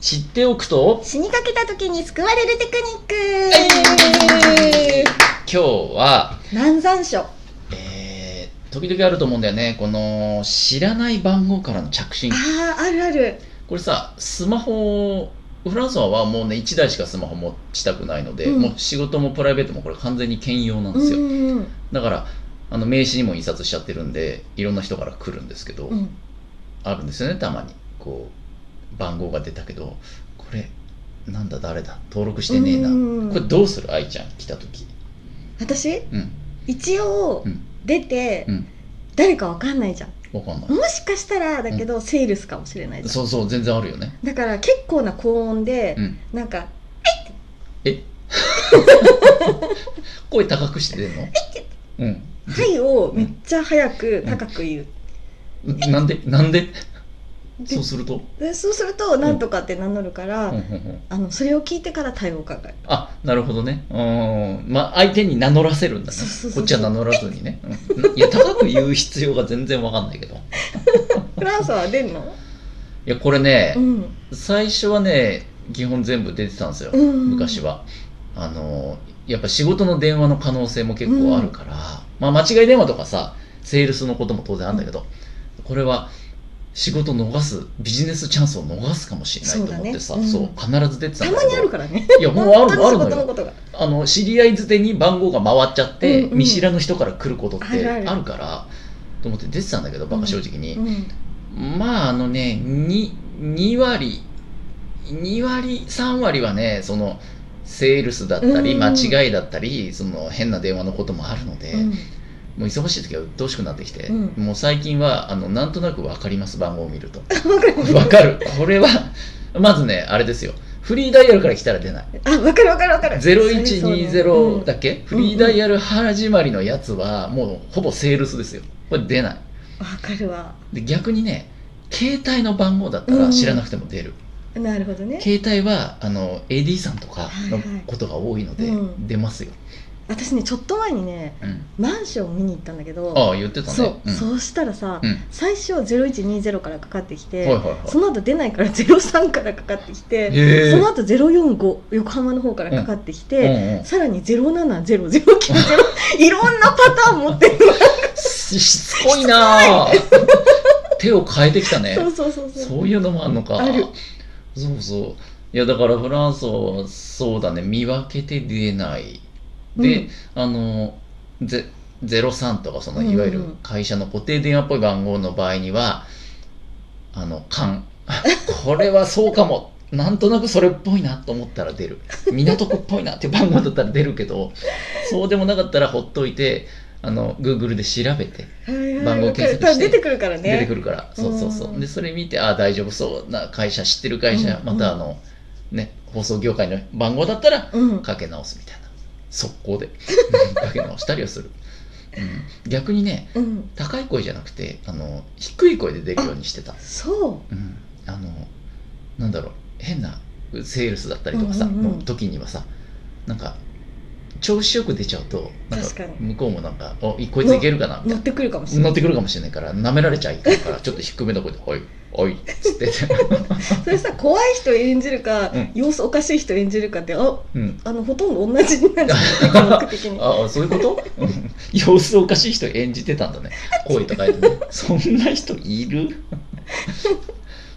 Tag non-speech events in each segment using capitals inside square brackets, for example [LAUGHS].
知っておくと？死にかけた時に救われるテクニック、今日は、南山書。えー、時々あると思うんだよね。この知らない番号からの着信。あああるある。これさスマホフランソワはもうね1台しかスマホ持ちたくないので、うん。もう仕事もプライベートもこれ完全に兼用なんですよ、うんうん。だからあの名刺にも印刷しちゃってるんでいろんな人から来るんですけど、うん。あるんですよねたまに。こう番号が出たけどこれなんだ誰だ？登録してねえな、うん。これどうする？愛ちゃん来た時。私？うん。一応うん。出て、うん。誰かわかんないじゃん。わかんない。もしかしたらだけど、セールスかもしれないじゃん。そうそう全然あるよね。だから結構な高音で、うん。なんかえ？[LAUGHS] 声高くして出るの？うん「はい」をめっちゃ早く高く言う、なんで？なんでで？そうすると、でそうすると「なんとか」って名乗るから、うん。うんうんあのそれを聞いてから対応を考えるあなるほどね。うん。まあ相手に名乗らせるんだね。こっちは名乗らずにね、うん。いや高く言う必要が全然わかんないけど。[LAUGHS] フランスは出んの？いやこれね、うん。最初はね基本全部出てたんですよ、うん昔は。あのやっぱ仕事の電話の可能性も結構あるから、まあ間違い電話とかさセールスのことも当然あるんだけど、これは仕事逃すビジネスチャンスを逃すかもしれないと思ってさそうだね。そう,、うん。必ず出てたんたまだけど。にあるからね。いやもうある [LAUGHS] あるのよ。あの知り合いづてに番号が回っちゃって、うんうん見知らぬ人から来ることってあるからと思って出てたんだけどバカ正直に、うんまああのね 2, 2割2割3割はねそのセールスだったりうん間違いだったりその変な電話のこともあるので、うんもう忙しい時は鬱陶しくなってきて、うん。もう最近はあのなんとなく分かります番号を見ると。わかる。分かる。これはまずねあれですよ。フリーダイヤルから来たら出ない。あわかるわかるわかる。0120だっけ、ん。フリーダイヤル始まりのやつはもうほぼセールスですよ。これ出ない。わかるわ。で逆にね携帯の番号だったら知らなくても出る、なるほどね。携帯はあの AD さんとかのはいはい。ことが多いのでうん。出ますよ、私ねちょっと前にねうん。マンションを見に行ったんだけどああ言ってたね。そう、ん。そうしたらさ、うん。最初0120からかかってきて、はいはいはい。その後出ないから [LAUGHS] 03からかかってきてその後045横浜の方からかかってきて、さらに07009 [LAUGHS] いろんなパターン持ってるししつこいなあ。手を変えてきたね。そうそうそうそう。そういうのもあんのか。ある。そうそう。いやだからフランスはそうだね。見分けて出ないで、うん。あのゼ03とかそのいわゆる会社の固定電話っぽい番号の場合にはあの勘 [LAUGHS] これはそうかも。なんとなくそれっぽいなと思ったら出る。港区っぽいなっていう番号だったら出るけどそうでもなかったらほっといてあの Google で調べて番号検索して出てくるからね。出てくるから、そうそうそう。うん。でそれ見てああ大丈夫そう。な会社知ってる会社、うん。またあのね放送業界の番号だったらうん。かけ直すみたいな速攻で [LAUGHS] かけ直したりはする、うん、逆にねうん。高い声じゃなくてあの低い声で出るようにしてた、そうん、あのなんだろう変なセールスだったりとかさ、うんうんうん。の時にはさなんか調子よく出ちゃうとなん確かに。向こうもなんか「おいこいついけるかな」乗ってくるかもしれない。乗ってくるかもしれないから舐められちゃいかんからちょっと低めの声で「お [LAUGHS] いおい」っつって、[LAUGHS] それさ怖い人演じるか、[LAUGHS] うん。様子おかしい人演じるかってあうん、あのほとんど同じになっちゃうテクニック的に。ああそういうこと？うん。様子おかしい人演じてたんだね。声とか言ってね。そんな人いる？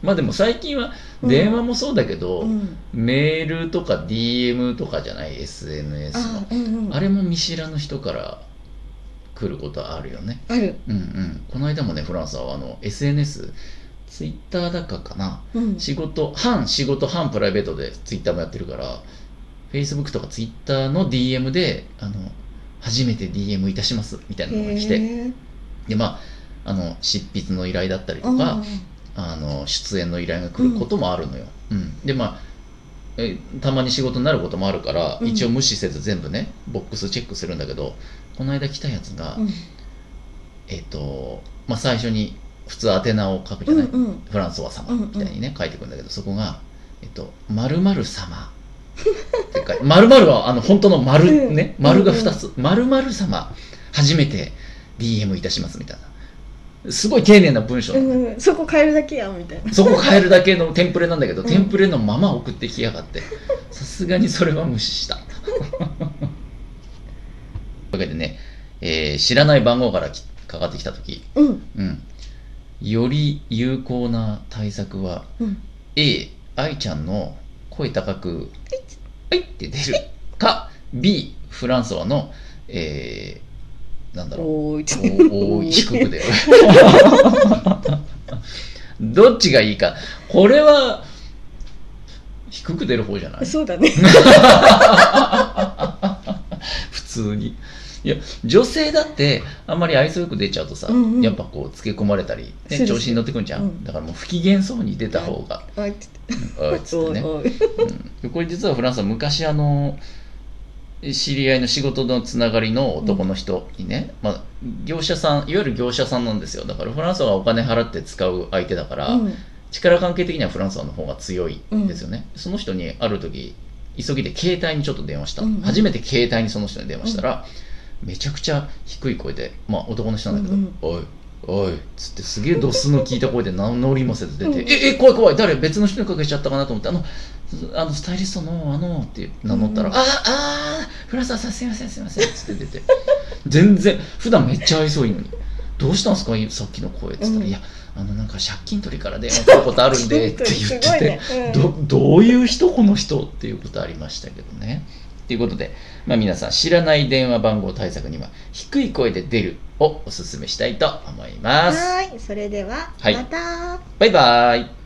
まあでも最近は電話もそうだけど、うん。メールとか DM とかじゃない SNS のあ,、うんうん、あれも見知らぬ人から来ることあるよね。ある、うんうん。この間もねフランスはあの SNS ツイッターだかかな。うん、仕事半仕事半プライベートでツイッターもやってるから Facebook とかツイッターの DM であの初めて DM いたしますみたいなのが来て。でまああの執筆の依頼だったりとうんか、あの出演の依頼が来ることもあるのよ、うん。でまあえたまに仕事になることもあるから、うん。一応無視せず全部ねボックスチェックするんだけどこの間来たやつが、うん。えっ、とまあ最初に普通宛名を書くじゃない、うんうん。フランソワ様みたいにね、書いてくるんだけどそこが「えっと、〇〇様」って書いて [LAUGHS] 〇〇はあの本当の丸ねうん丸が2つ「〇〇様初めて DM いたします」みたいなすごい丁寧な文章。うん、そこ変えるだけやみたいな。そこ変えるだけのテンプレなんだけど、うん。テンプレのまま送ってきやがって。さすがにそれは無視した。というわけでね、えー知らない番号からきかかってきた時、うん。うん、より有効な対策はうん。A 愛ちゃんの声高く「はい」って出るか B フランソワの、えー、なんだろう。おーいい。低く出る [LAUGHS] どっちがいいか。これは低く出る方じゃない？そうだね。[LAUGHS] 普通に。いや女性だってあんまり愛想よく出ちゃうとさ、うんうん。やっぱこうつけ込まれたり、ね、調子に乗ってくんじゃん、うん。だからもう不機嫌そうに出た方が、おいっつってね、うん、これ実はフランスは昔あの知り合いの仕事のつながりの男の人にね、まあ、業者さんいわゆる業者さんなんですよ。だからフランスはお金払って使う相手だから、うん。力関係的にはフランスの方が強いんですよね、その人にある時急ぎで携帯にちょっと電話した、うん。うん初めて携帯にその人に電話したら、めちゃくちゃ低い声でまあ男の人なんだけど「うんおいおい」っつってすげえドスの効いた声で名乗りませず出て「うん。ええ怖い怖い。誰？別の人にかけちゃったかなと思ってあのあのスタイリストのあのって名乗ったら「うん。ああフランスさんすいませんすいません」っつって出て。全然普段めっちゃ愛想いいのに「どうしたんですか？さっきの声」っつったら「うんいやあのなんか借金取りから電話来たことあるんで」って言ってて、ね。うん。どどういう人この人っていうことありましたけどね。ということで、まあ、皆さん知らない電話番号対策には低い声で出るをおすすめしたいと思います。はーいそれでははい。また。バイバイ